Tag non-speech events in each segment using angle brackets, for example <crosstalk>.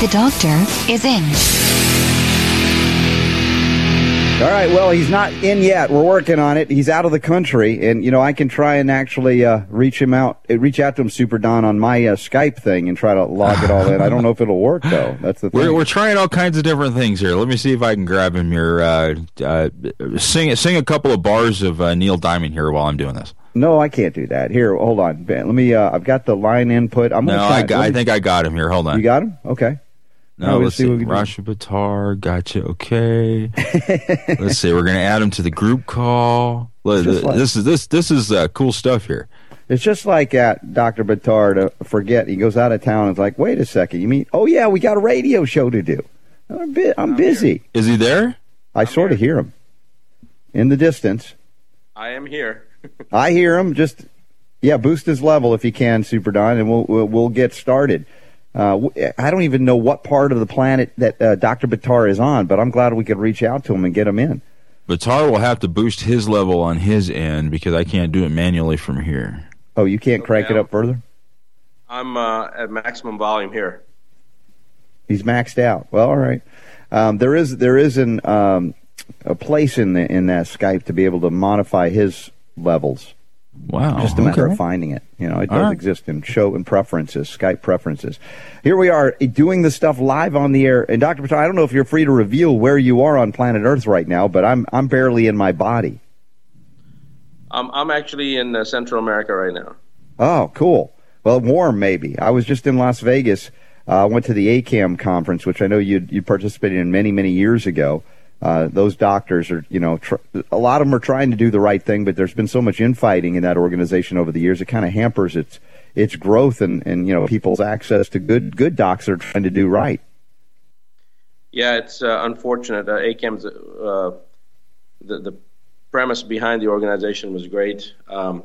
The doctor is in. All right, well, he's not in yet. We're working on it. He's out of the country, and you know I can try and actually uh, reach him out, uh, reach out to him, Super Don, on my uh, Skype thing, and try to log it all in. I don't know if it'll work though. That's the thing. We're, we're trying all kinds of different things here. Let me see if I can grab him here. Uh, uh, sing sing a couple of bars of uh, Neil Diamond here while I'm doing this. no, I can't do that. Here, hold on, Ben. Let me. Uh, I've got the line input. I'm No, gonna. try. I, got, Let I think I got him here. Hold on. you got him. Okay. No, Now, let's let's see see. what we can do. Rashid Buttar, gotcha. Okay. <laughs> let's see. We're gonna add him to the group call. Look, Just like- this is this this is uh, cool stuff here. It's just like at Dr. Buttar to forget. He goes out of town and it's like, wait a second. You mean? Oh yeah, we got a radio show to do. I'm, bu- I'm busy. Is he there? I sort of hear him in the distance. I am here. <laughs> I hear him. Just yeah, boost his level if you can, Super Don, and we'll we'll, we'll get started. Uh, w- I don't even know what part of the planet that uh, Dr. Buttar is on, but I'm glad we could reach out to him and get him in. Buttar will have to boost his level on his end because I can't do it manually from here. Oh, you can't crank it up further? I'm uh, at maximum volume here. He's maxed out. Well, all right. Um, there is there is an um, a place in the, in that Skype to be able to modify his levels. Wow. Just a matter okay. of finding it. You know, it does right. exist in show and preferences, Skype preferences. Here we are eh, doing the stuff live on the air. And Dr. Buttar, I don't know if you're free to reveal where you are on planet Earth right now, but I'm I'm barely in my body. Um, I'm actually in uh, Central America right now. Oh, cool. Well, warm maybe. I was just in Las Vegas. I uh, went to the ACAM conference, which I know you you participated in many many years ago. Uh, those doctors are, you know, tr- a lot of them are trying to do the right thing, but there's been so much infighting in that organization over the years, it kind of hampers its its growth and, and you know people's access to good good docs that are trying to do right. Yeah, it's uh, unfortunate. Uh, ACAM's uh, the the premise behind the organization was great. Um,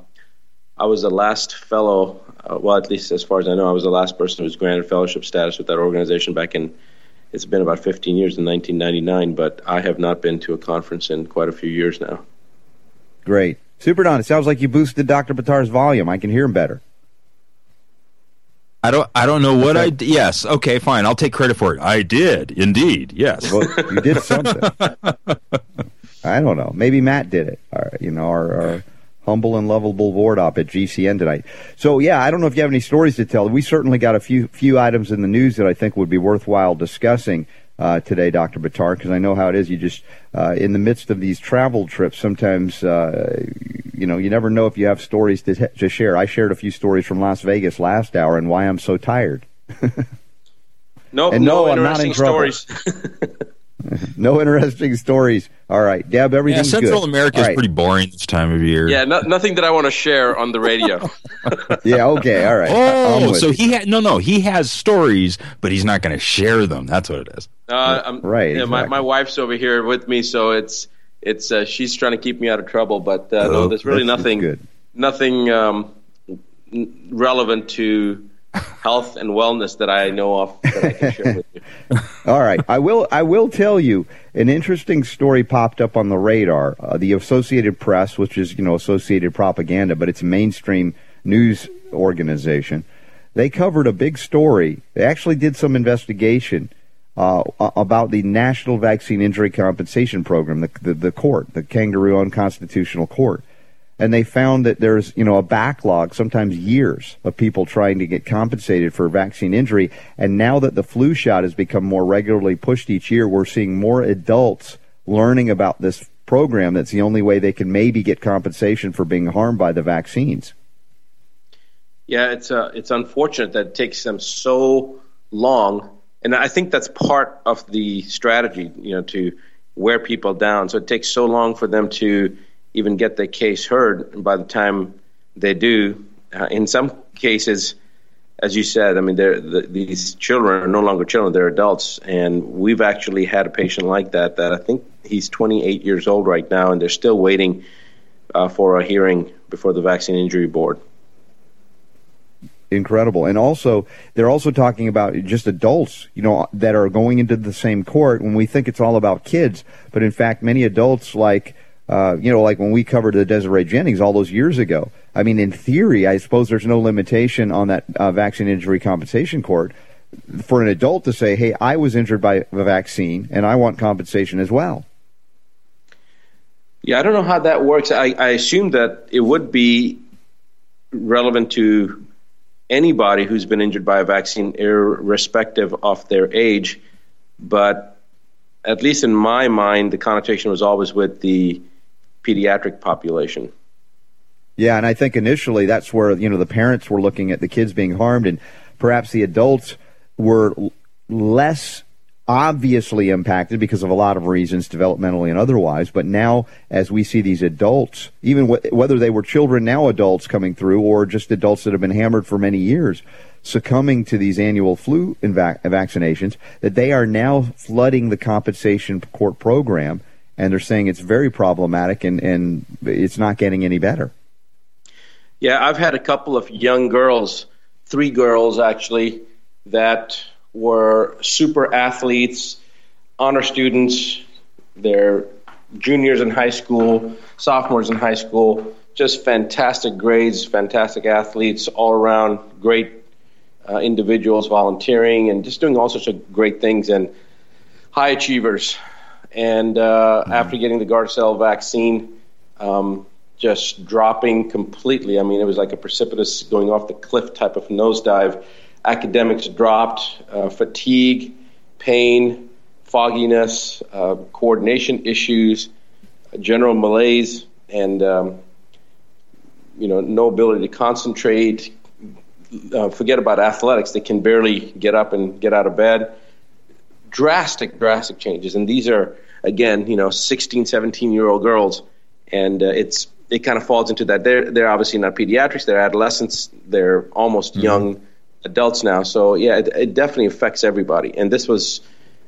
I was the last fellow, uh, well, at least as far as I know, I was the last person who was granted fellowship status with that organization back in. It's been about 15 years in 1999, but I have not been to a conference in quite a few years now. Great, Super Don. It sounds like you boosted Dr. Buttar's volume. I can hear him better. I don't. I don't know what I. d- Yes. Okay. Fine. I'll take credit for it. I did indeed. Yes. Well, you did something. <laughs> I don't know. Maybe Matt did it. Our, you know, our, our humble and lovable board op at GCN tonight. So yeah, I don't know if you have any stories to tell. We certainly got a few few items in the news that I think would be worthwhile discussing. Uh, today, Dr. Buttar, because I know how it is. You just, uh, in the midst of these travel trips, sometimes, uh, you know, you never know if you have stories to, to share. I shared a few stories from Las Vegas last hour and why I'm so tired. <laughs> No, And no, no, I'm not in trouble. stories. <laughs> <laughs> No interesting stories. All right, Deb, Yeah, Central good. America All is right. pretty boring this time of year. yeah, no, nothing that I want to share on the radio. <laughs> Yeah, okay, all right. I'm Oh, so he had no, no. He has stories, but he's not going to share them. That's what it is. Uh, I'm, Right, Yeah, my, exactly. my wife's over here with me, so it's it's uh, she's trying to keep me out of trouble. But uh, no, Oh, there's really That's- that's nothing good. nothing um, n- relevant to health and wellness that I know of that I can share with you. <laughs> All right, I will. I will tell you an interesting story popped up on the radar. Uh, the Associated Press, which is you know Associated Propaganda, but it's a mainstream news organization. They covered a big story. They actually did some investigation uh, about the National Vaccine Injury Compensation Program, the, the the court, the Kangaroo Unconstitutional Court. And they found that there's you know a backlog, sometimes years, of people trying to get compensated for vaccine injury. And now that the flu shot has become more regularly pushed each year, we're seeing more adults learning about this program. That's the only way they can maybe get compensation for being harmed by the vaccines. Yeah, it's uh, it's unfortunate that it takes them so long, and I think that's part of the strategy, you know, to wear people down. So it takes so long for them to even get their case heard, and by the time they do, uh, in some cases, as you said, I mean, the, these children are no longer children; they're adults, and we've actually had a patient like that. That I think he's 28 years old right now, and they're still waiting uh, for a hearing before the Vaccine Injury Board. Incredible, and also they're also talking about just adults, you know, that are going into the same court. When we think it's all about kids, but in fact, many adults like. Uh, you know, like when we covered the Desiree Jennings all those years ago, I mean, in theory, I suppose there's no limitation on that uh, vaccine injury compensation court for an adult to say, "Hey, I was injured by a vaccine, and I want compensation as well." Yeah, I don't know how that works. I, I assume that it would be relevant to anybody who's been injured by a vaccine, irrespective of their age. But at least in my mind, the connotation was always with the pediatric population. Yeah, and I think initially that's where you know the parents were looking at the kids being harmed, and perhaps the adults were less obviously impacted because of a lot of reasons, developmentally and otherwise. But now, as we see these adults, even wh- whether they were children, now adults coming through, or just adults that have been hammered for many years, succumbing to these annual flu vaccinations, that they are now flooding the compensation court program, and they're saying it's very problematic and, and it's not getting any better. Yeah, I've had a couple of young girls, three girls actually, that were super athletes, honor students. They're juniors in high school, sophomores in high school. Just fantastic grades, fantastic athletes, all around great uh, individuals volunteering and just doing all sorts of great things and high achievers. And uh, mm-hmm. after getting the Gardasil vaccine, um, just dropping completely. I mean, it was like a precipitous going off the cliff type of nosedive. Academics dropped, uh, fatigue, pain, fogginess, uh, coordination issues, general malaise, and um, you know, no ability to concentrate. Uh, forget about athletics; they can barely get up and get out of bed. Drastic, drastic changes, and these are again, you know, 16, 17 year old girls, and uh, it's it kind of falls into that. They're they're obviously not pediatrics; they're adolescents. They're almost mm-hmm. young adults now. So yeah, it, it, definitely affects everybody. And this was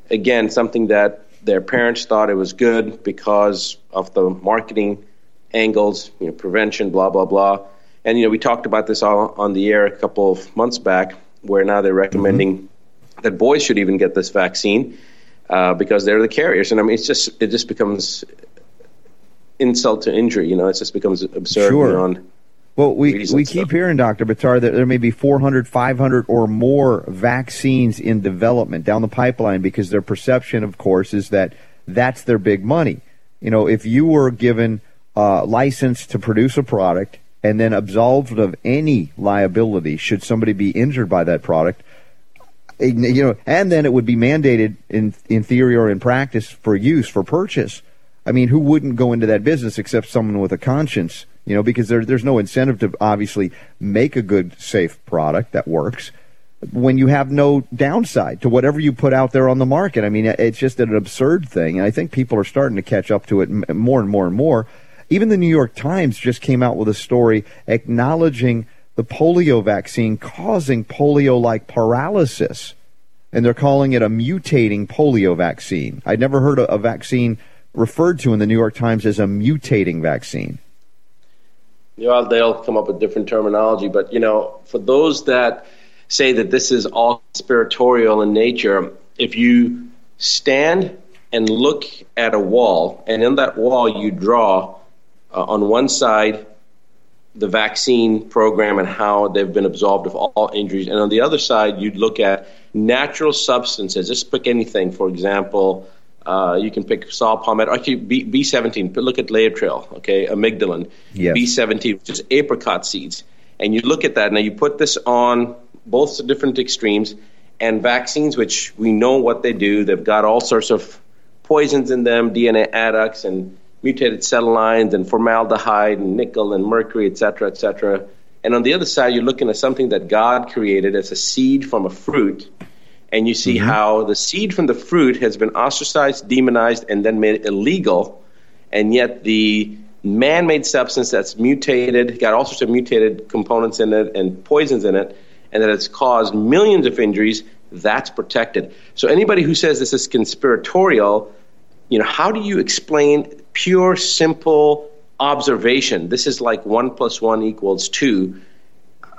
again something that their parents thought it was good because of the marketing angles, you know, prevention, blah blah blah. And you know, we talked about this all on the air a couple of months back, where now they're recommending mm-hmm. That boys should even get this vaccine. Uh, because they're the carriers, and I mean, it's just it just becomes insult to injury. You know, it just becomes absurd sure. beyond. Well, we, we keep hearing, Dr. Buttar, that there may be 400, 500 or more vaccines in development down the pipeline because their perception, of course, is that that's their big money. You know, if you were given a license to produce a product and then absolved of any liability should somebody be injured by that product, you know, and then it would be mandated in, in theory or in practice for use, for purchase – I mean, who wouldn't go into that business except someone with a conscience? You know, because there, there's no incentive to obviously make a good, safe product that works when you have no downside to whatever you put out there on the market. I mean, it's just an absurd thing. And I think people are starting to catch up to it more and more and more. Even the New York Times just came out with a story acknowledging the polio vaccine causing polio like paralysis. And they're calling it a mutating polio vaccine. I'd never heard a, a vaccine referred to in the New York Times as a mutating vaccine. Well, they'll come up with different terminology, but you know, for those that say that this is all conspiratorial in nature, if you stand and look at a wall, and in that wall you draw uh, on one side the vaccine program and how they've been absolved of all injuries, and on the other side you'd look at natural substances. Just pick anything, for example, uh, you can pick saw palmetto. Actually, B, B17. Look at Laetrile, okay, amygdalin. Yes. B17, which is apricot seeds. And you look at that, now you put this on both different extremes, and vaccines, which we know what they do. They've got all sorts of poisons in them, DNA adducts, and mutated cell lines, and formaldehyde, and nickel, and mercury, et cetera, et cetera. And on the other side, you're looking at something that God created as a seed from a fruit and you see mm-hmm. how the seed from the fruit has been ostracized, demonized, and then made illegal, and yet the man-made substance that's mutated, got all sorts of mutated components in it and poisons in it, and that it's caused millions of injuries, that's protected. So anybody who says this is conspiratorial, you know, how do you explain pure, simple observation? This is like one plus one equals two.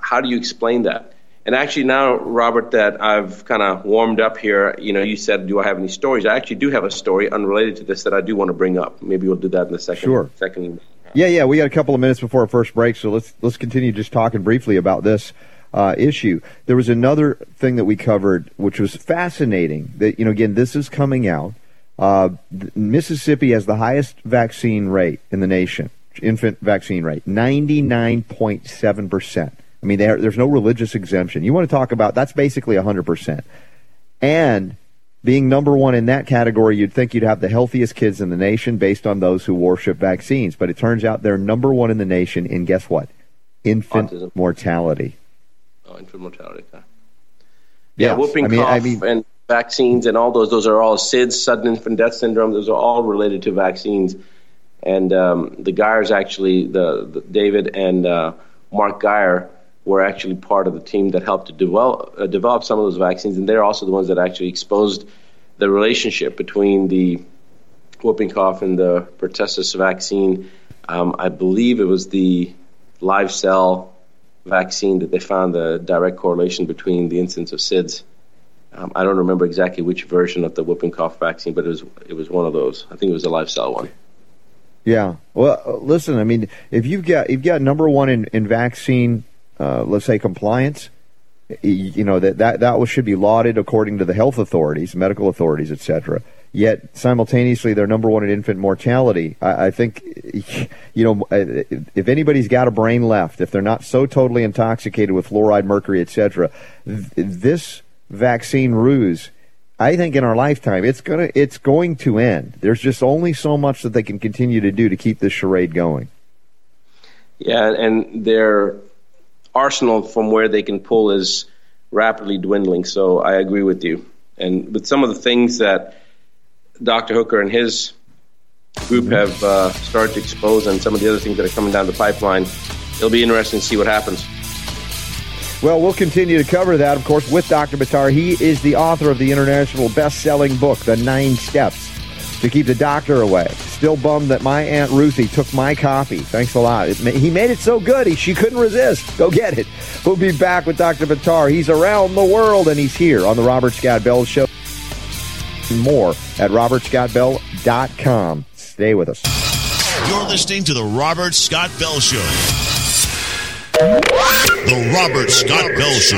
How do you explain that? And actually, now, Robert, that I've kind of warmed up here, you know, you said, "Do I have any stories?" I actually do have a story unrelated to this that I do want to bring up. Maybe we'll do that in the second. Sure. Second. Yeah, yeah. We got a couple of minutes before our first break, so let's let's continue just talking briefly about this uh, issue. There was another thing that we covered, which was fascinating. That you know, again, this is coming out. Uh, Mississippi has the highest vaccine rate in the nation, infant vaccine rate, ninety nine point seven percent. I mean, there's no religious exemption. You want to talk about that's basically 100%. And being number one in that category, you'd think you'd have the healthiest kids in the nation based on those who worship vaccines. But it turns out they're number one in the nation in guess what? Infant Autism. mortality. Oh, infant mortality. Okay. Yeah, whooping I mean, cough I mean, and vaccines and all those. Those are all SIDS, sudden infant death syndrome. Those are all related to vaccines. And um, the Geiers actually, the, the David and uh, Mark Geier were actually part of the team that helped to develop, uh, develop some of those vaccines, and they're also the ones that actually exposed the relationship between the whooping cough and the pertussis vaccine. Um, I believe it was the live cell vaccine that they found the direct correlation between the incidence of SIDS. Um, I don't remember exactly which version of the whooping cough vaccine, but it was it was one of those. I think it was a live cell one. Yeah. Well, listen. I mean, if you've got you've got number one in, in vaccine uh, let's say compliance you know that that that should be lauded according to the health authorities medical authorities etc yet simultaneously they're number one in infant mortality I, I, think <laughs> you know uh, if anybody's got a brain left if they're not so totally intoxicated with fluoride mercury etc th- this vaccine ruse I think in our lifetime it's gonna it's going to end. There's just only so much that they can continue to do to keep this charade going. Yeah, and they're arsenal from where they can pull is rapidly dwindling. So I agree with you. And with some of the things that Dr. Hooker and his group have uh, started to expose, and some of the other things that are coming down the pipeline, it'll be interesting to see what happens. Well, we'll continue to cover that, of course, with Dr. Buttar. He is the author of the international best-selling book, The Nine Steps to keep the doctor away. Still bummed that my Aunt Ruthie took my copy. Thanks a lot. It, he made it so good, he, she couldn't resist. Go get it. We'll be back with Dr. Buttar. He's around the world, and he's here on the Robert Scott Bell Show. More at robertscottbell.com. Stay with us. You're listening to the Robert Scott Bell Show. The Robert Scott Bell Show.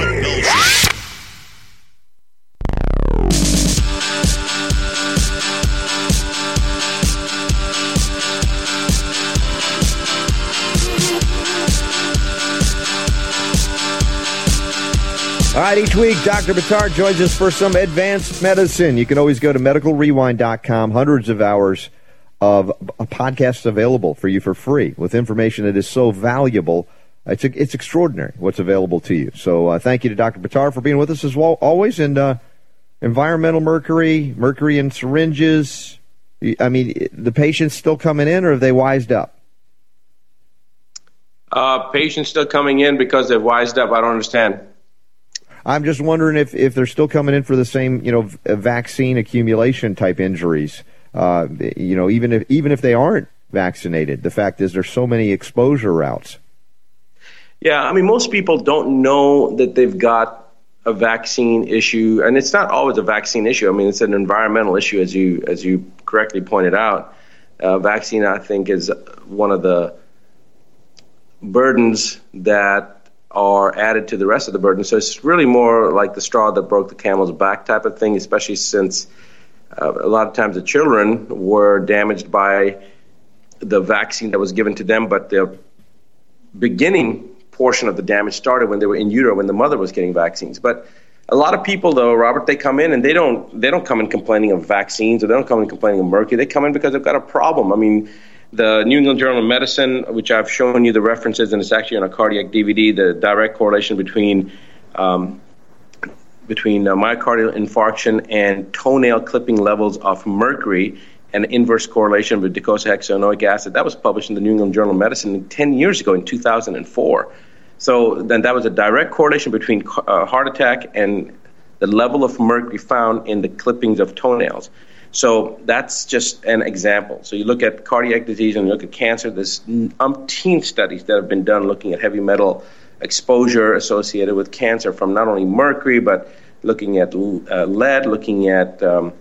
All right, each week, Dr. Buttar joins us for some advanced medicine. You can always go to medicalrewind.com. Hundreds of hours of podcasts available for you for free with information that is so valuable. It's, it's extraordinary what's available to you. So uh, thank you to Dr. Buttar for being with us as well, always. And uh, environmental mercury, mercury in syringes. I mean, the patients still coming in, or have they wised up? Uh, patients still coming in because they've wised up. I don't understand. I'm just wondering if, if they're still coming in for the same, you know, vaccine accumulation type injuries. Uh, you know, even if even if they aren't vaccinated, the fact is there's so many exposure routes. Yeah, I mean, most people don't know that they've got a vaccine issue, and it's not always a vaccine issue. I mean, it's an environmental issue, as you as you correctly pointed out. Uh, vaccine, I think, is one of the burdens that are added to the rest of the burden. So it's really more like the straw that broke the camel's back type of thing, especially since uh, a lot of times the children were damaged by the vaccine that was given to them, but the beginning portion of the damage started when they were in utero when the mother was getting vaccines. But a lot of people, though, Robert, they come in and they don't they don't come in complaining of vaccines or they don't come in complaining of mercury. They come in because they've got a problem. I mean, the New England Journal of Medicine, which I've shown you the references, and it's actually on a cardiac DVD, the direct correlation between um, between uh, myocardial infarction and toenail clipping levels of mercury and inverse correlation with docosahexaenoic acid. That was published in the New England Journal of Medicine 10 years ago in 2004. So then that was a direct correlation between uh, heart attack and the level of mercury found in the clippings of toenails. So that's just an example. So you look at cardiac disease and you look at cancer. There's umpteen studies that have been done looking at heavy metal exposure associated with cancer from not only mercury but looking at uh, lead, looking at um,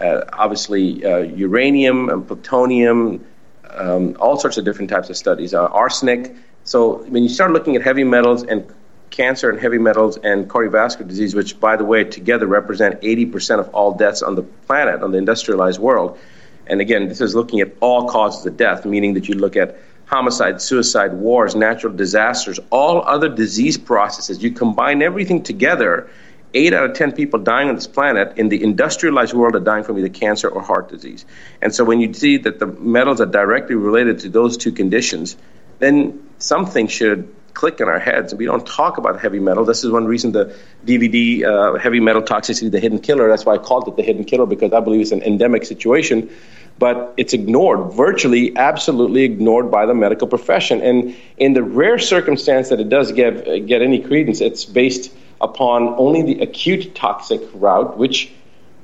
uh, obviously uh, uranium and plutonium, um, all sorts of different types of studies, uh, arsenic. So when you start looking at heavy metals and cancer and heavy metals and cardiovascular disease, which, by the way, together represent 80% of all deaths on the planet, on the industrialized world. And again, this is looking at all causes of death, meaning that you look at homicide, suicide, wars, natural disasters, all other disease processes. You combine everything together. Eight out of 10 people dying on this planet in the industrialized world are dying from either cancer or heart disease. And so when you see that the metals are directly related to those two conditions, then something should click in our heads we don't talk about heavy metal. This is one reason the DVD, uh, Heavy Metal Toxicity, The Hidden Killer, that's why I called it The Hidden Killer because I believe it's an endemic situation. But it's ignored, virtually, absolutely ignored by the medical profession. And in the rare circumstance that it does get, get any credence, it's based upon only the acute toxic route, which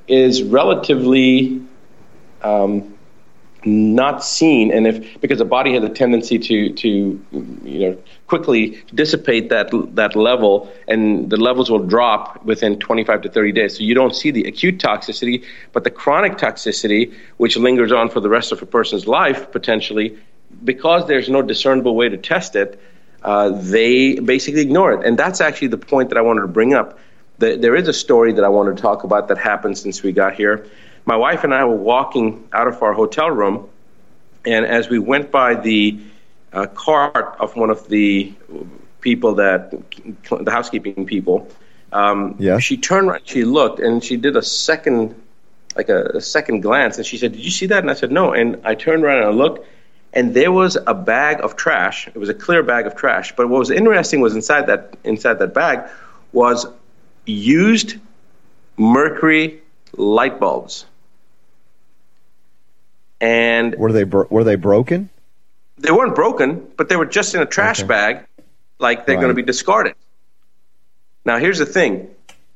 is relatively um, not seen and if because the body has a tendency to to you know quickly dissipate that that level and the levels will drop within 25 to 30 days. So you don't see the acute toxicity but the chronic toxicity which lingers on for the rest of a person's life potentially because there's no discernible way to test it uh, they basically ignore it. And that's actually the point that i wanted to bring up. The, there is a story that i wanted to talk about that happened since we got here my wife and I were walking out of our hotel room, and as we went by the uh, cart of one of the people that the housekeeping people, um, yeah. she turned around, she looked, and she did a second, like a, a second glance, and she said, "Did you see that?" And I said, "No." And I turned around and I looked, and there was a bag of trash. It was a clear bag of trash. But what was interesting was inside that inside that bag was used mercury light bulbs. And were they bro- were they broken? They weren't broken, but they were just in a trash okay. bag, like they're right. going to be discarded. Now, here's the thing: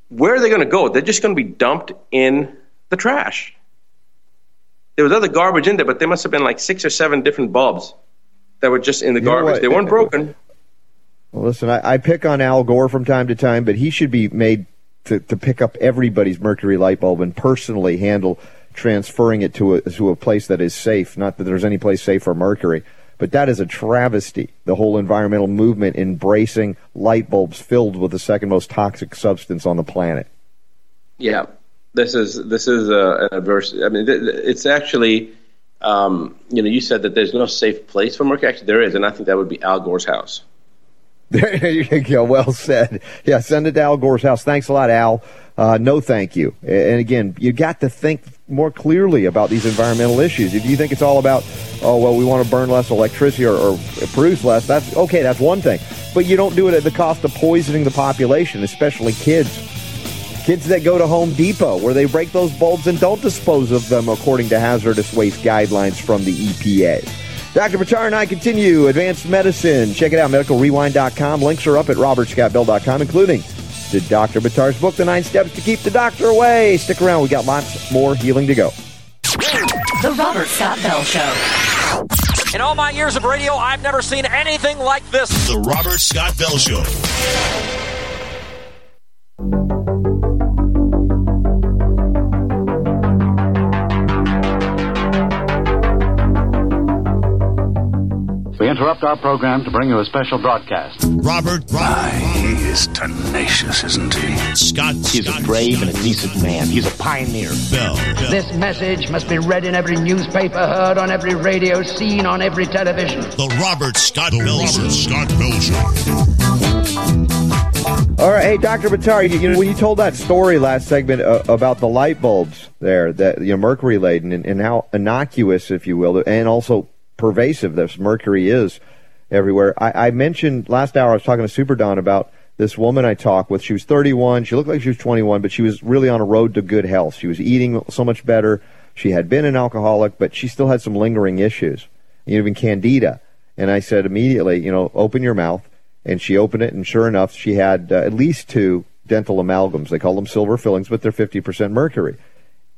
where are they going to go? They're just going to be dumped in the trash. There was other garbage in there, but there must have been like six or seven different bulbs that were just in the you garbage. They weren't broken. Well, listen, I, I, pick on Al Gore from time to time, but he should be made to, to pick up everybody's mercury light bulb and personally handle transferring it to a, to a place that is safe. Not that there's any place safe for mercury, but that is a travesty. The whole environmental movement embracing light bulbs filled with the second most toxic substance on the planet. Yeah, this is this is a, an adverse. I mean, it's actually. Um, you know, you said that there's no safe place for mercury. Actually, there is, and I think that would be Al Gore's house. There <laughs> you go. Well said. Yeah, send it to Al Gore's house. Thanks a lot, Al. Uh, no, thank you. And again, you got to think more clearly about these environmental issues. If you think it's all about, oh well, we want to burn less electricity or, or produce less, that's okay. That's one thing. But you don't do it at the cost of poisoning the population, especially kids. Kids that go to Home Depot, where they break those bulbs and don't dispose of them according to hazardous waste guidelines from the EPA. Dr. Buttar and I continue advanced medicine. Check it out, medicalrewind.com. Links are up at robertscottbell.com, including to Dr. Buttar's book, The Nine Steps to Keep the Doctor Away. Stick around. We got lots more healing to go. The Robert Scott Bell Show. In all my years of radio, I've never seen anything like this. The Robert Scott Bell Show. Interrupt our program to bring you a special broadcast. Robert, Robert. he is tenacious, isn't he? Scott. He's Scott, a brave and a decent man. He's a pioneer. Bell, Bell. This message must be read in every newspaper, heard on every radio, seen on every television. The Robert Scott the Bell Robert Scott Bell Show. All right, hey, Dr. Buttar, you, you, know, when you told that story last segment uh, about the light bulbs there, that you know, mercury laden, and, and how innocuous, if you will, and also pervasive this mercury is everywhere. I, I mentioned last hour I was talking to Super Don about this woman I talked with. She was 31. She looked like she was 21, but she was really on a road to good health. She was eating so much better. She had been an alcoholic, but she still had some lingering issues, even candida. And I said immediately, you know, open your mouth and she opened it, and sure enough, she had uh, at least two dental amalgams. They call them silver fillings, but they're fifty percent mercury.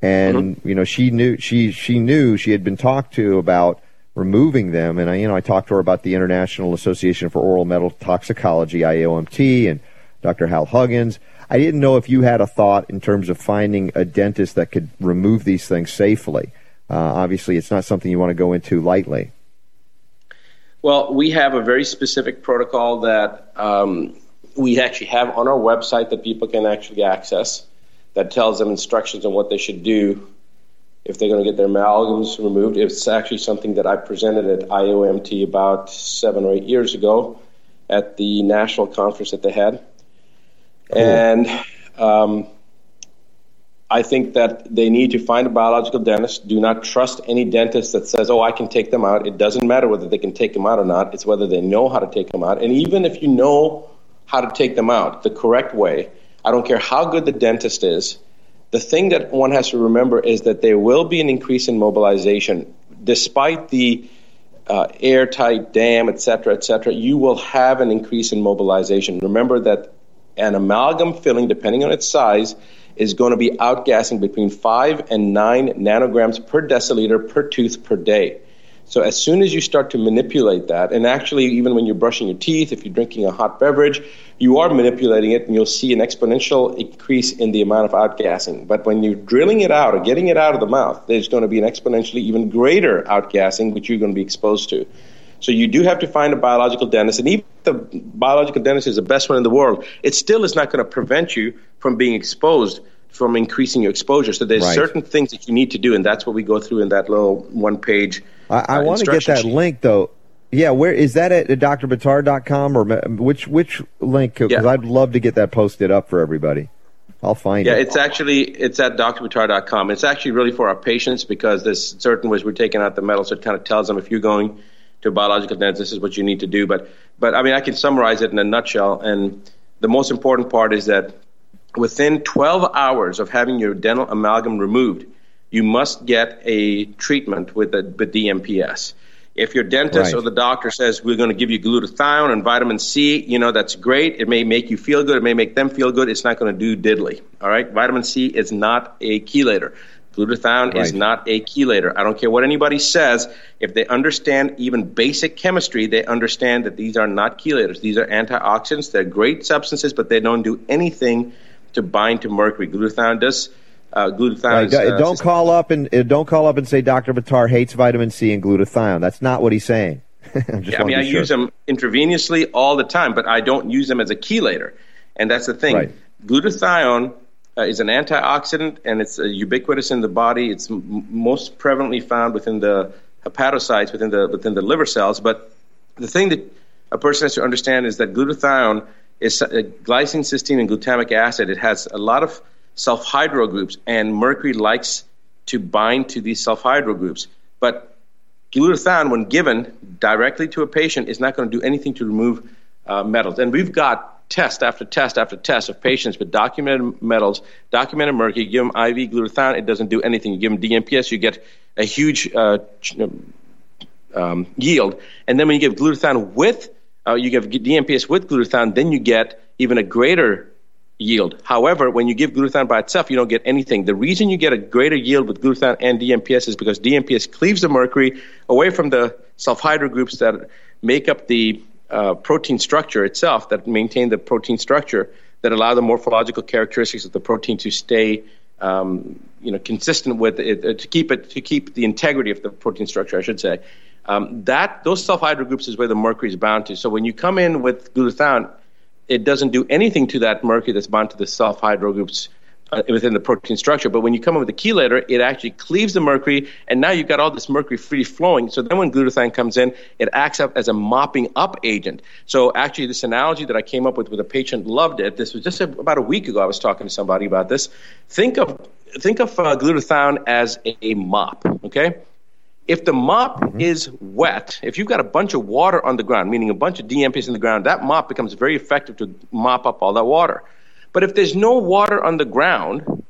And you know, she knew she she knew she had been talked to about removing them, and I you know I talked to her about the International Association for Oral Metal Toxicology (IOMT) and Dr. Hal Huggins. I didn't know if you had a thought in terms of finding a dentist that could remove these things safely. Uh, obviously, it's not something you want to go into lightly. Well, we have a very specific protocol that um, we actually have on our website that people can actually access that tells them instructions on what they should do if they're going to get their amalgams removed. It's actually something that I presented at IOMT about seven or eight years ago at the national conference that they had. Cool. And um, I think that they need to find a biological dentist. Do not trust any dentist that says, oh, I can take them out. It doesn't matter whether they can take them out or not. It's whether they know how to take them out. And even if you know how to take them out the correct way, I don't care how good the dentist is, the thing that one has to remember is that there will be an increase in mobilization. Despite the uh, airtight dam, et cetera, et cetera, you will have an increase in mobilization. Remember that an amalgam filling, depending on its size, is going to be outgassing between 5 and 9 nanograms per deciliter per tooth per day. So as soon as you start to manipulate that, and actually even when you're brushing your teeth, if you're drinking a hot beverage, you are manipulating it and you'll see an exponential increase in the amount of outgassing. But when you're drilling it out or getting it out of the mouth, there's going to be an exponentially even greater outgassing, which you're going to be exposed to. So you do have to find a biological dentist, and even if the biological dentist is the best one in the world, it still is not going to prevent you from being exposed from increasing your exposure. So there's right. certain things that you need to do, and that's what we go through in that little one page. I, I uh, want to get that sheet. link though. Yeah, where is that at drbuttar.com or which which link? Because yeah. I'd love to get that posted up for everybody. I'll find yeah, it. Yeah, it's actually it's at drbuttar.com. It's actually really for our patients because there's certain ways we're taking out the metal, so it kind of tells them if you're going to a biological dentist, this is what you need to do. But but I mean, I can summarize it in a nutshell. And the most important part is that within 12 hours of having your dental amalgam removed, you must get a treatment with the with DMPS. If your dentist right. or the doctor says we're going to give you glutathione and vitamin C, you know that's great. It may make you feel good. It may make them feel good. It's not going to do diddly. All right, vitamin C is not a chelator. Glutathione right. is not a chelator. I don't care what anybody says. If they understand even basic chemistry, they understand that these are not chelators. These are antioxidants. They're great substances, but they don't do anything to bind to mercury. Glutathione does. Uh, glutathione. Right. Uh, don't call up and don't call up and say Dr. Buttar hates vitamin C and glutathione. That's not what he's saying. <laughs> yeah, I mean, I sure. use them intravenously all the time, but I don't use them as a chelator, and that's the thing. Right. Glutathione uh, is an antioxidant, and it's uh, ubiquitous in the body. It's m- most prevalently found within the hepatocytes, within the within the liver cells. But the thing that a person has to understand is that glutathione is uh, glycine, cysteine, and glutamic acid. It has a lot of sulfhydryl groups, and mercury likes to bind to these sulfhydryl groups. But glutathione, when given directly to a patient, is not going to do anything to remove uh, metals. And we've got test after test after test of patients with documented metals, documented mercury. Give them IV glutathione, it doesn't do anything. You give them DMPS, you get a huge uh, um, yield. And then when you give glutathione with uh, you give DMPS with glutathione, then you get even a greater yield. However, when you give glutathione by itself, you don't get anything. The reason you get a greater yield with glutathione and DMPS is because DMPS cleaves the mercury away from the sulfhydryl groups that make up the uh, protein structure itself, that maintain the protein structure, that allow the morphological characteristics of the protein to stay, um, you know, consistent with it, uh, to keep it to keep the integrity of the protein structure, I should say. Um, that those sulfhydryl groups is where the mercury is bound to. So when you come in with glutathione, it doesn't do anything to that mercury that's bound to the sulfhydryl groups uh, within the protein structure. But when you come in with the chelator, it actually cleaves the mercury, and now you've got all this mercury free flowing. So then when glutathione comes in, it acts up as a mopping up agent. So actually, this analogy that I came up with with a patient loved it. This was just a, about a week ago. I was talking to somebody about this. Think of think of uh, glutathione as a, a mop. Okay if the mop mm-hmm. is wet, if you've got a bunch of water on the ground, meaning a bunch of DMPS in the ground, that mop becomes very effective to mop up all that water. But if there's no water on the ground,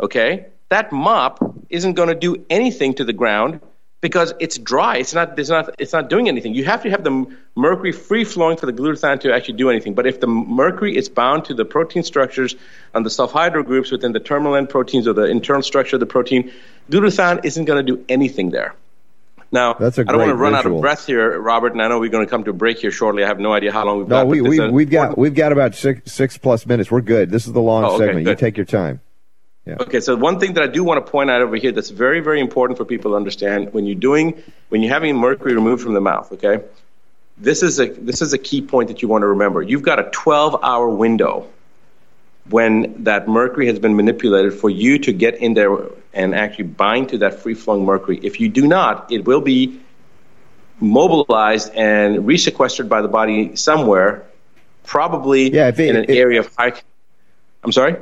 okay, that mop isn't going to do anything to the ground because it's dry. It's not. It's not. It's not doing anything. You have to have the mercury free flowing for the glutathione to actually do anything. But if the mercury is bound to the protein structures and the sulfhydryl groups within the terminal end proteins or the internal structure of the protein, glutathione isn't going to do anything there. Now, That's a I don't want to run out of breath here, Robert, and I know we're going to come to a break here shortly. I have no idea how long we've No, got. we, but we, is a- we've got we've got about six six plus minutes. We're good. This is the long Oh, okay, segment. You take your time. Okay, so one thing that I do want to point out over here that's very, very important for people to understand when you're doing when you're having mercury removed from the mouth, okay? This is a this is a key point that you want to remember. You've got a 12-hour window when that mercury has been manipulated for you to get in there and actually bind to that free-flowing mercury. If you do not, it will be mobilized and resequestered by the body somewhere, probably Yeah, it- in an it- area of high. I'm sorry.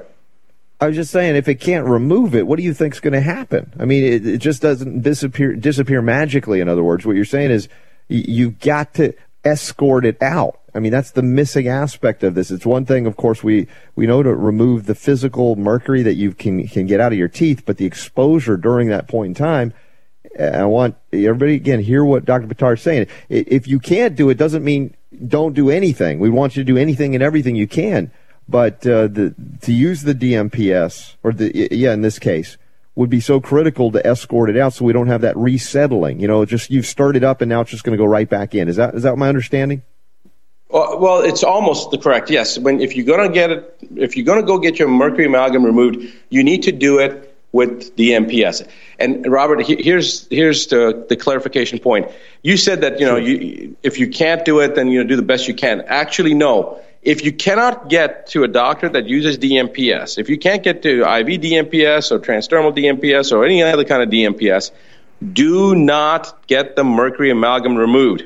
I was just saying, if it can't remove it, what do you think's going to happen? I mean, it, it just doesn't disappear disappear magically. In other words, what you're saying is y- you've got to escort it out. I mean, that's the missing aspect of this. It's one thing, of course, we we know to remove the physical mercury that you can can get out of your teeth, but the exposure during that point in time. I want everybody again hear what Dr. Buttar is saying. If you can't do it, doesn't mean don't do anything. We want you to do anything and everything you can. But uh, the, to use the DMPS or the yeah in this case would be so critical to escort it out so we don't have that resettling. You know, just you've started up and now it's just going to go right back in. Is that is that my understanding? Well, it's almost the correct. Yes, when if you're gonna get it, if you're gonna go get your mercury amalgam removed, you need to do it with DMPS. And Robert, he- here's here's the, the clarification point. You said that you know you, if you can't do it, then you know do the best you can. Actually, no. If you cannot get to a doctor that uses DMPS, if you can't get to IV DMPS or transdermal DMPS or any other kind of DMPS, do not get the mercury amalgam removed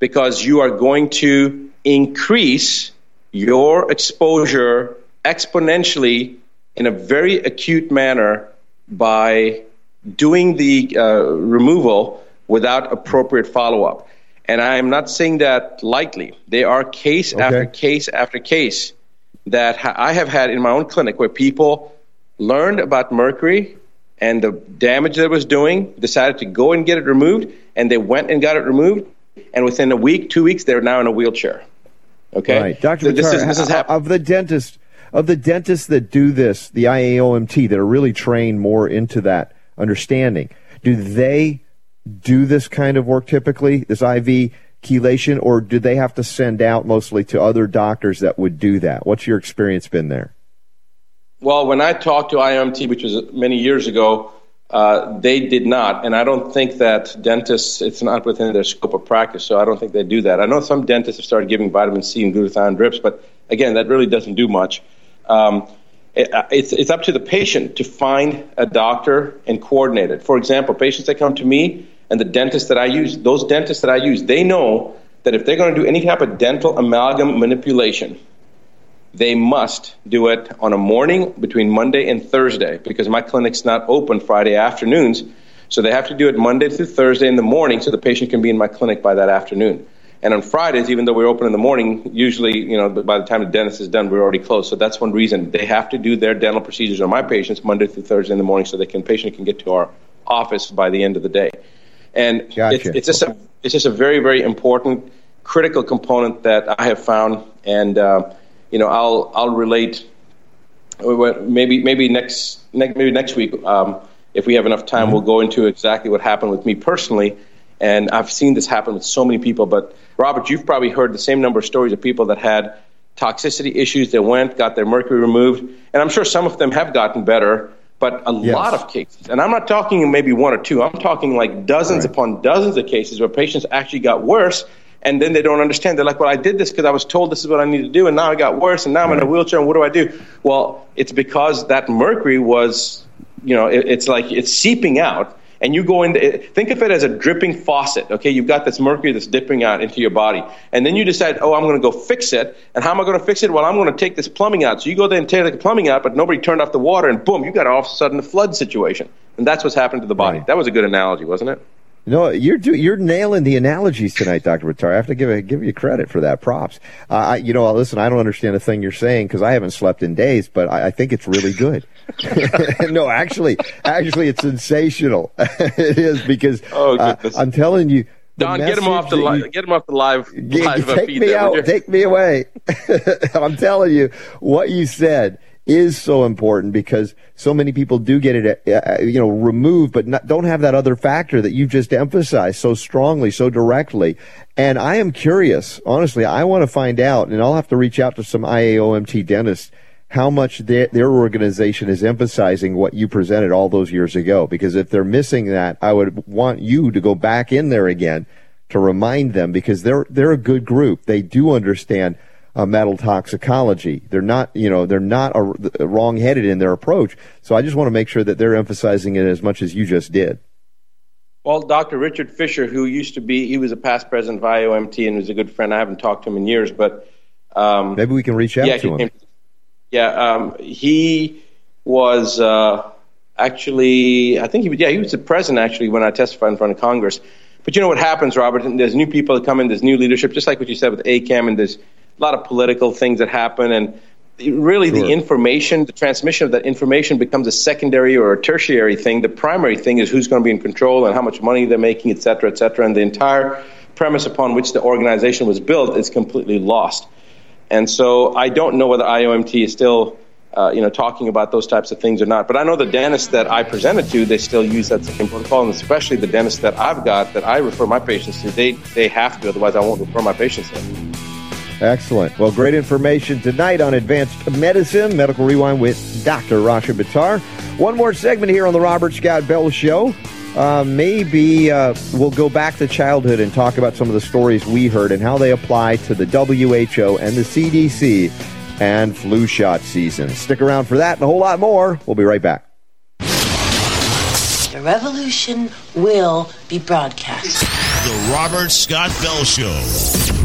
because you are going to increase your exposure exponentially in a very acute manner by doing the uh, removal without appropriate follow up. And I am not saying that lightly. There are case after case after case that ha- I have had in my own clinic where people learned about mercury and the damage that it was doing, decided to go and get it removed, and they went and got it removed, and within a week, two weeks, they're now in a wheelchair. Okay, Right, Doctor. So this is this is uh, ho- of the dentists of the dentists that do this, the IAOMT that are really trained more into that understanding. Do they do this kind of work typically, this IV chelation, or do they have to send out mostly to other doctors that would do that? What's your experience been there? Well, when I talked to IMT, which was many years ago, uh, they did not, and I don't think that dentists. It's not within their scope of practice, so I don't think they do that. I know some dentists have started giving vitamin C and glutathione drips, but again, that really doesn't do much. Um, it, uh, it's, it's up to the patient to find a doctor and coordinate it. For example, patients that come to me and the dentists that I use, those dentists that I use, they know that if they're going to do any type of dental amalgam manipulation, they must do it on a morning between Monday and Thursday because my clinic's not open Friday afternoons. So they have to do it Monday through Thursday in the morning so the patient can be in my clinic by that afternoon. And on Fridays, even though we're open in the morning, usually, you know, by the time the dentist is done, we're already closed. So that's one reason they have to do their dental procedures on my patients Monday through Thursday in the morning so the can, patient can get to our office by the end of the day. And it's, Gotcha. it's just a it's just a very very important critical component that I have found, and uh, you know I'll I'll relate maybe maybe next, next maybe next week um, if we have enough time we'll go into exactly what happened with me personally, and I've seen this happen with so many people. But Robert, you've probably heard the same number of stories of people that had toxicity issues that went got their mercury removed, and I'm sure some of them have gotten better but a Yes. lot of cases, and I'm not talking maybe one or two, I'm talking like dozens upon dozens of cases where patients actually got worse, and then they don't understand. They're like, well, I did this because I was told this is what I need to do, and now I got worse, and now I'm in a wheelchair, and what do I do? Well, it's because that mercury was, you know, it, it's like it's seeping out. And you go into think of it as a dripping faucet. Okay, you've got this mercury that's dipping out into your body, and then you decide, oh, I'm going to go fix it. And how am I going to fix it? Well, I'm going to take this plumbing out. So you go there and take the plumbing out, but nobody turned off the water, and boom, you got all of a sudden a flood situation. And that's what's happened to the body. That was a good analogy, wasn't it? No, you're do, you're nailing the analogies tonight, Doctor Buttar. I have to give give you credit for that. Props. Uh, I, you know, listen, I don't understand a thing you're saying because I haven't slept in days, but I, I think it's really good. <laughs> no, actually, actually, it's sensational. <laughs> it is because Oh, uh. I'm telling you. Don, get him off the that li- you- get him off the live <laughs> G- live uh, take feed me there, out. Take me away. I'm telling you, what you said is so important because so many people do get it, uh, you know, removed, but not, don't have that other factor that you just emphasized so strongly, so directly. And I am curious, honestly, I want to find out, and I'll have to reach out to some IAOMT dentists how much their, their organization is emphasizing what you presented all those years ago. Because if they're missing that, I would want you to go back in there again to remind them because they're they're a good group. They do understand uh, metal toxicology. They're not you know they're not a, wrong headed in their approach. So I just want to make sure that they're emphasizing it as much as you just did. Well, Dr. Richard Fisher, who used to be, he was a past president of IOMT and was a good friend. I haven't talked to him in years, but um, Maybe we can reach out yeah, to him. came- yeah, um, he was uh, actually, I think he was, yeah, he was the president actually when I testified in front of Congress. But you know what happens, Robert? There's new people that come in, there's new leadership, just like what you said with ACAM, and there's a lot of political things that happen, and really the information, the transmission of that information becomes a secondary or a tertiary thing. The primary thing is who's going to be in control and how much money they're making, et cetera, et cetera. And the entire premise upon which the organization was built is completely lost. And so I don't know whether IOMT is still, uh, you know, talking about those types of things or not. But I know the dentists that I presented to, they still use that same protocol, and especially the dentists that I've got that I refer my patients to, they they have to, otherwise I won't refer my patients to. Excellent. Well, great information tonight on advanced medicine, medical rewind with Dr. Rashid Buttar. One more segment here on the Robert Scott Bell Show. Uh, maybe uh, we'll go back to childhood and talk about some of the stories we heard and how they apply to the WHO and the CDC and flu shot season. Stick around for that and a whole lot more. We'll be right back. The revolution will be broadcast. The Robert Scott Bell Show.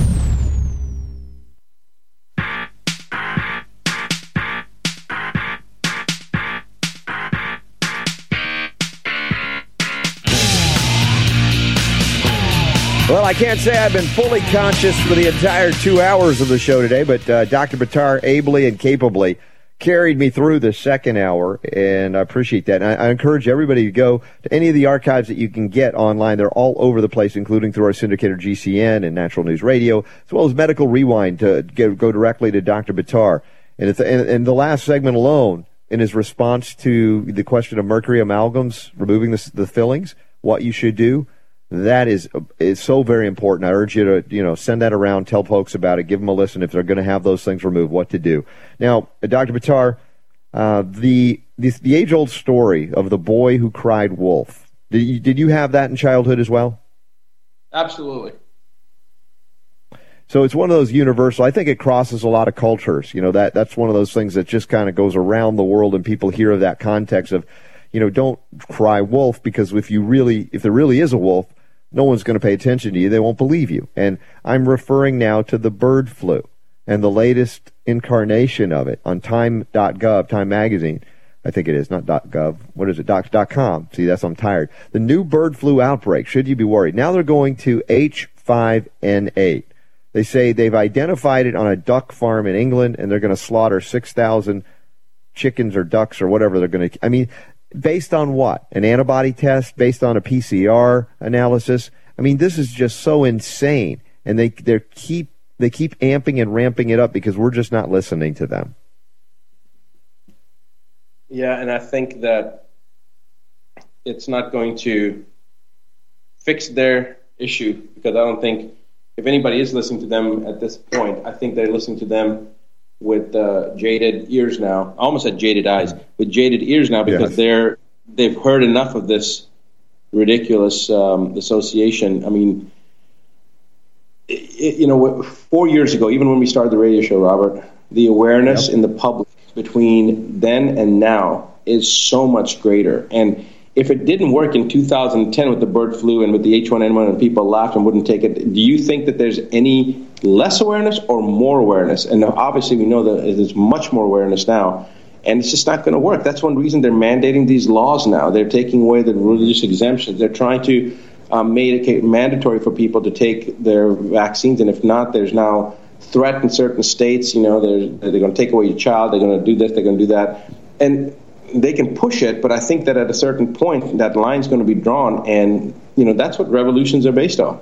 Well, I can't say I've been fully conscious for the entire two hours of the show today, but uh, Dr. Buttar ably and capably carried me through the second hour, and I appreciate that. I, I encourage everybody to go to any of the archives that you can get online. They're all over the place, including through our syndicator GCN and Natural News Radio, as well as Medical Rewind to go, go directly to Dr. Buttar. And, it's, and, and the last segment alone, in his response to the question of mercury amalgams, removing the, the fillings, what you should do, that is is so very important. I urge you to you know send that around, tell folks about it, give them a listen if they're going to have those things removed, what to do. Now, Dr. Buttar, uh, the the, the age old story of the boy who cried wolf. Did you, did you have that in childhood as well? Absolutely. So it's one of those universal. I think it crosses a lot of cultures. You know that that's one of those things that just kind of goes around the world, and people hear of that context of, you know, don't cry wolf because if you really, if there really is a wolf, no one's going to pay attention to you. They won't believe you. And I'm referring now to the bird flu and the latest incarnation of it on time.gov, Time Magazine. I think it is, not .gov. What is it? Doc, .com. See, that's, I'm tired. The new bird flu outbreak. Should you be worried? Now they're going to H5N8. They say they've identified it on a duck farm in England and they're going to slaughter 6,000 chickens or ducks or whatever they're going to. I mean, based on what? An antibody test? Based on a PCR analysis? I mean, this is just so insane. And they, they keep, they keep amping and ramping it up because we're just not listening to them. Yeah, and I think that it's not going to fix their issue because I don't think if anybody is listening to them at this point, I think they're listening to them with uh, jaded ears now. I almost said jaded eyes, with jaded ears now because Yes. they're they've heard enough of this ridiculous um, association. I mean, i i- you know, four years ago, even when we started the radio show, Robert, the awareness in the public between then and now is so much greater. And if it didn't work in 2010 with the bird flu and with the H1N1 and people laughed and wouldn't take it, do you think that there's any less awareness or more awareness? And obviously, we know that there's much more awareness now. And it's just not going to work. That's one reason they're mandating these laws now. They're taking away the religious exemptions. They're trying to um, made it mandatory for people to take their vaccines, and if not, there's now threat in certain states. You know, they're, they're going to take away your child. They're going to do this. They're going to do that, and they can push it. But I think that at a certain point, that line's going to be drawn, and you know that's what revolutions are based on.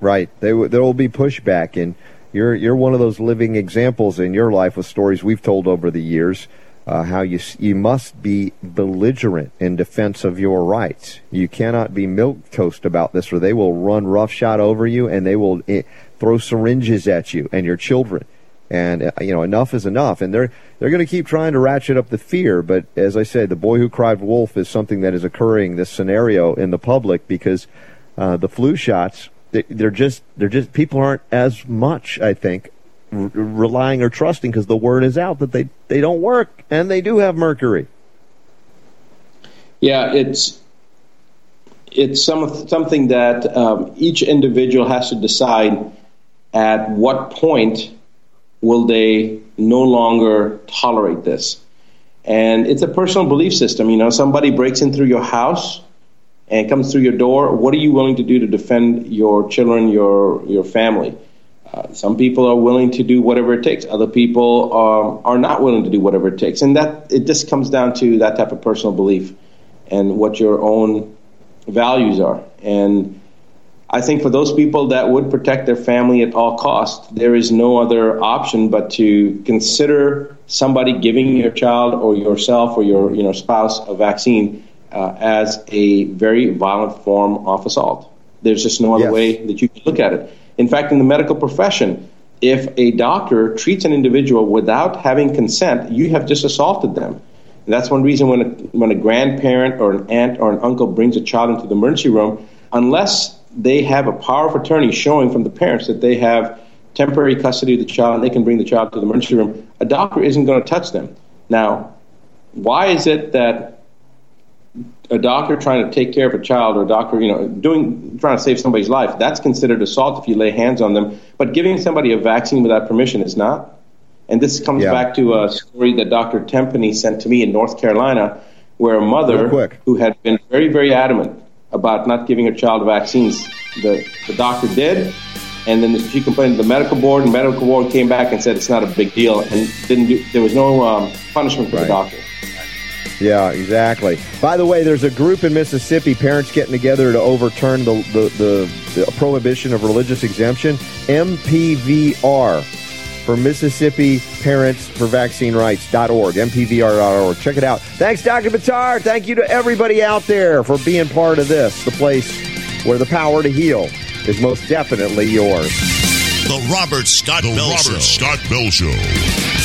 Right. There will be pushback, and you're you're one of those living examples in your life with stories we've told over the years. Uh, how you you must be belligerent in defense of your rights. You cannot be milk toast about this, or they will run roughshod over you, and they will eh, throw syringes at you and your children. And uh, you know, enough is enough. And they're they're going to keep trying to ratchet up the fear. But as I said, the boy who cried wolf is something that is occurring. This scenario in the public because uh, the flu shots they're just they're just people aren't as much I think relying or trusting because the word is out that they they don't work and they do have mercury. Yeah, it's it's some something that um, each individual has to decide at what point will they no longer tolerate this. And it's a personal belief system. You know, somebody breaks in through your house and comes through your door, what are you willing to do to defend your children, your your family? Uh, some people are willing to do whatever it takes. Other people um, are not willing to do whatever it takes, and that it just comes down to that type of personal belief and what your own values are. And I think for those people that would protect their family at all costs, there is no other option but to consider somebody giving your child or yourself or your you know spouse a vaccine uh, as a very violent form of assault. There's just no other yes. way that you can look at it. In fact, in the medical profession, if a doctor treats an individual without having consent, you have just assaulted them. And that's one reason when a, when a grandparent or an aunt or an uncle brings a child into the emergency room, unless they have a power of attorney showing from the parents that they have temporary custody of the child and they can bring the child to the emergency room, a doctor isn't going to touch them. Now, why is it that a doctor trying to take care of a child or a doctor, you know, doing trying to save somebody's life, that's considered assault if you lay hands on them. But giving somebody a vaccine without permission is not. And this comes yeah. back to a story that Dr. Tenpenny sent to me in North Carolina, where a mother who had been very, very adamant about not giving her child vaccines, the, the doctor did, and then she complained to the medical board, and the medical board came back and said it's not a big deal, and didn't do, there was no um, punishment for right. the doctor. Yeah, exactly. By the way, there's a group in Mississippi, parents getting together to overturn the, the, the, the prohibition of religious exemption. MPVR for Mississippi Parents for Vaccine Rights.org, mpvr.org. Check it out. Thanks, Dr. Buttar. Thank you to everybody out there for being part of this, the place where the power to heal is most definitely yours. The Robert Scott the Bell Robert Show. Scott Bell Show.